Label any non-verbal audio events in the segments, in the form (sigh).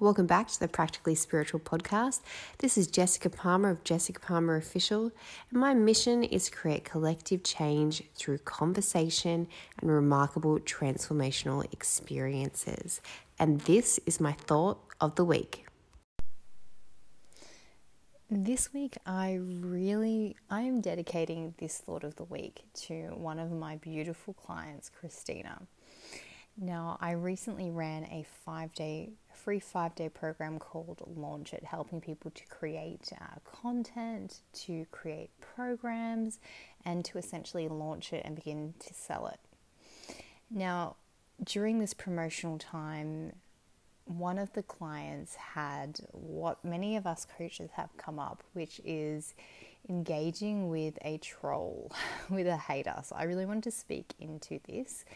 Welcome back to the Practically Spiritual podcast. This is Jessica Palmer of Jessica Palmer Official, and my mission is to create collective change through conversation and remarkable transformational experiences. And this is my thought of the week. This week, I really I am dedicating this thought of the week to one of my beautiful clients, Christina. Now, I recently ran a five day, free five day program called Launch It, helping people to create uh, content, to create programs, and to essentially launch it and begin to sell it. Now, during this promotional time, one of the clients had what many of us coaches have come up, which is engaging with a troll, (laughs) with a hater. So I really wanted to speak into this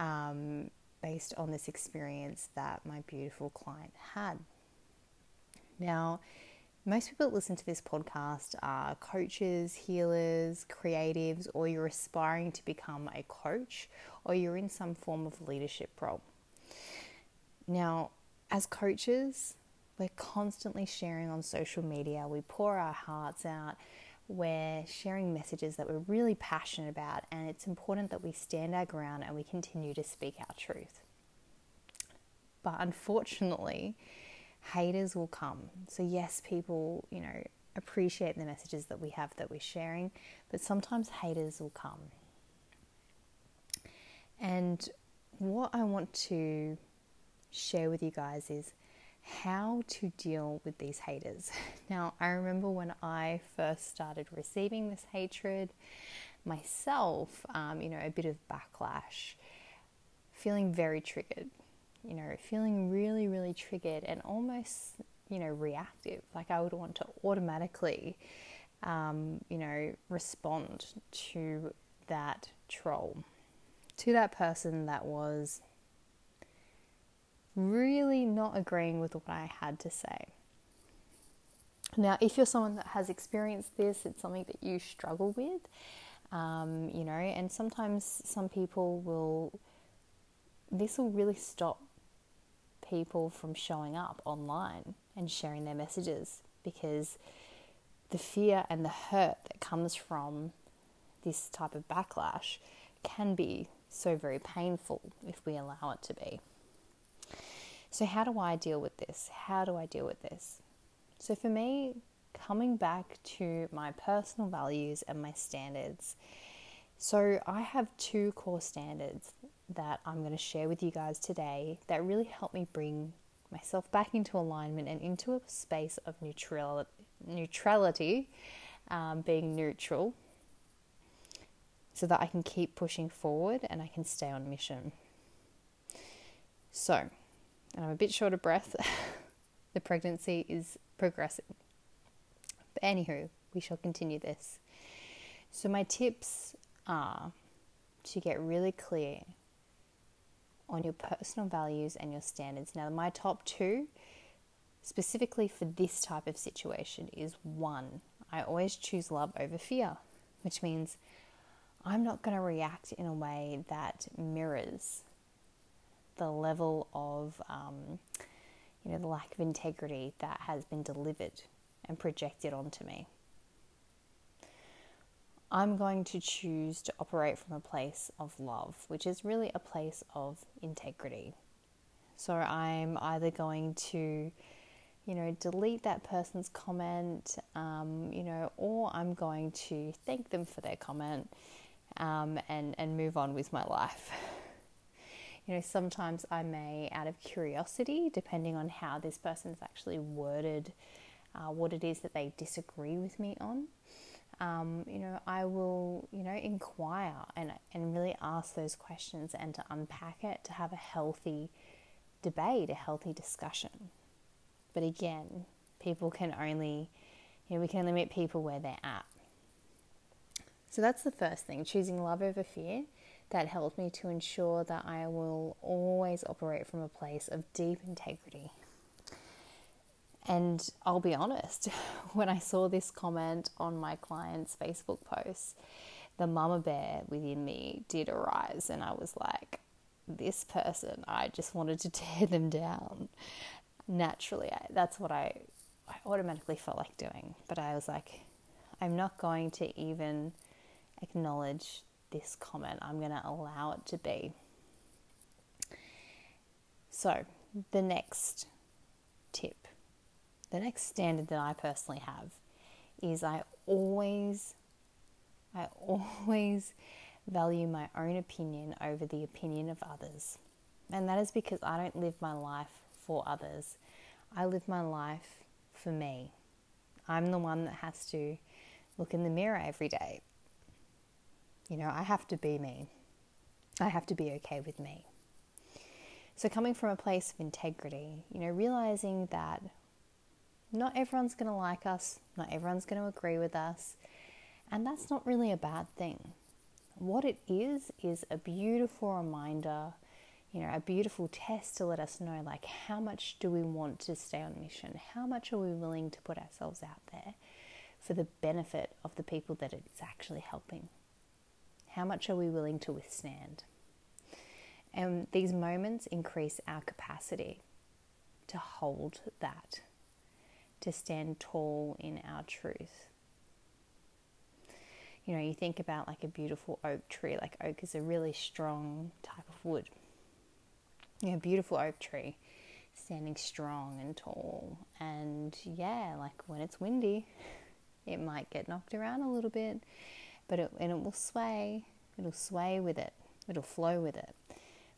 um, based on this experience that my beautiful client had. Now, most people that listen to this podcast are coaches, healers, creatives, or you're aspiring to become a coach, or you're in some form of leadership role. Now, as coaches, we're constantly sharing on social media, we pour our hearts out, we're sharing messages that we're really passionate about, and it's important that we stand our ground and we continue to speak our truth. But unfortunately, haters will come. So, yes, people, you know, appreciate the messages that we have that we're sharing, but sometimes haters will come. And what I want to share with you guys is how to deal with these haters. (laughs) Now, I remember when I first started receiving this hatred myself, um, you know, a bit of backlash, feeling very triggered, you know, feeling really, really triggered and almost, you know, reactive. Like I would want to automatically, um, you know, respond to that troll, to that person that was really not agreeing with what I had to say. Now, if you're someone that has experienced this, it's something that you struggle with, um, you know, and sometimes some people will, this will really stop people from showing up online and sharing their messages because the fear and the hurt that comes from this type of backlash can be so very painful if we allow it to be. So, how do I deal with this? How do I deal with this? So, for me, coming back to my personal values and my standards. So, I have two core standards that I'm going to share with you guys today that really help me bring myself back into alignment and into a space of neutral, neutrality, um, being neutral, so that I can keep pushing forward and I can stay on mission. So, and I'm a bit short of breath. (laughs) the pregnancy is progressing. But anywho, we shall continue this. So, my tips are to get really clear on your personal values and your standards. Now, my top two, specifically for this type of situation, is one, I always choose love over fear, which means I'm not going to react in a way that mirrors the level of, um, you know, the lack of integrity that has been delivered and projected onto me. I'm going to choose to operate from a place of love, which is really a place of integrity. So I'm either going to, you know, delete that person's comment, um, you know, or I'm going to thank them for their comment um, and, and move on with my life. (laughs) you know, sometimes I may, out of curiosity, depending on how this person's actually worded uh, what it is that they disagree with me on, um, you know, I will, you know, inquire and, and really ask those questions and to unpack it to have a healthy debate, a healthy discussion. But again, people can only, you know, we can only meet people where they're at. So that's the first thing choosing love over fear that helped me to ensure that I will always operate from a place of deep integrity. And I'll be honest, (laughs) when I saw this comment on my client's Facebook post, the mama bear within me did arise, and I was like, this person, I just wanted to (laughs) tear them down. naturally, I, that's what I, I automatically felt like doing. But I was like, I'm not going to even acknowledge this comment. I'm going to allow it to be. So, the next tip, the next standard that I personally have is I always, I always value my own opinion over the opinion of others. And that is because I don't live my life for others. I live my life for me. I'm the one that has to look in the mirror every day. You know, I have to be me. I have to be okay with me. So, coming from a place of integrity, you know, realizing that not everyone's going to like us, not everyone's going to agree with us, and that's not really a bad thing. What it is, is a beautiful reminder, you know, a beautiful test to let us know, like, how much do we want to stay on mission? How much are we willing to put ourselves out there for the benefit of the people that it's actually helping? How much are we willing to withstand? And these moments increase our capacity to hold that, to stand tall in our truth. You know, you think about like a beautiful oak tree, like oak is a really strong type of wood. You know, beautiful oak tree standing strong and tall. And yeah, like when it's windy, (laughs) it might get knocked around a little bit, but it, and it will sway. It'll sway with it. It'll flow with it.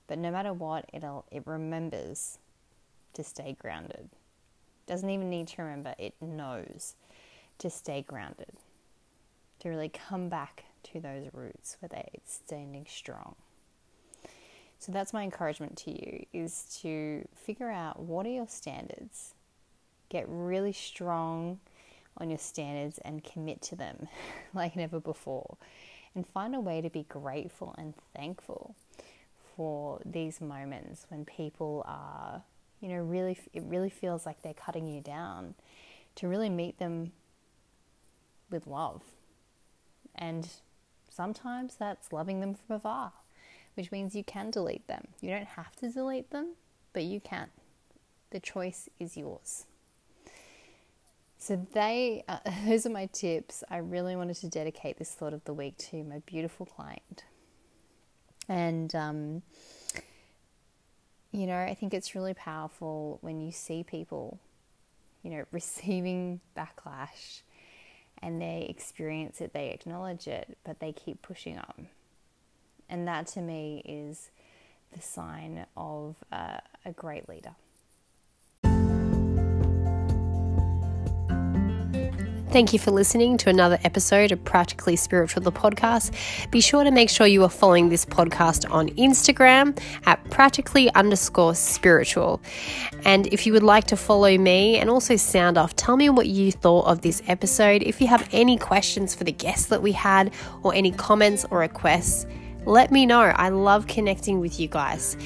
But no matter what, it'll it remembers to stay grounded. Doesn't even need to remember, it knows to stay grounded. To really come back to those roots where they're standing strong. So that's my encouragement to you is to figure out what are your standards. Get really strong on your standards and commit to them (laughs) like never before and find a way to be grateful and thankful for these moments when people are, you know, really, it really feels like they're cutting you down, to really meet them with love. And sometimes that's loving them from afar, which means you can delete them. You don't have to delete them, but you can. The choice is yours. So they, uh, (laughs) those are my tips. I really wanted to dedicate this thought of the week to my beautiful client, and um, you know, I think it's really powerful when you see people, you know, (laughs) receiving backlash, and they experience it, they acknowledge it, but they keep pushing on, and that to me is the sign of uh, a great leader. Thank you for listening to another episode of Practically Spiritual, the podcast. Be sure to make sure you are following this podcast on Instagram at practically underscore spiritual. And if you would like to follow me and also sound off, tell me what you thought of this episode. If you have any questions for the guests that we had or any comments or requests, let me know. I love connecting with you guys.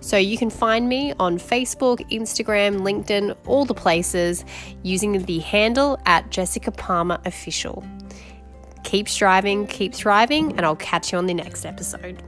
So you can find me on Facebook, Instagram, LinkedIn, all the places using the handle at Jessica Palmer Official. Keep striving, keep thriving, and I'll catch you on the next episode.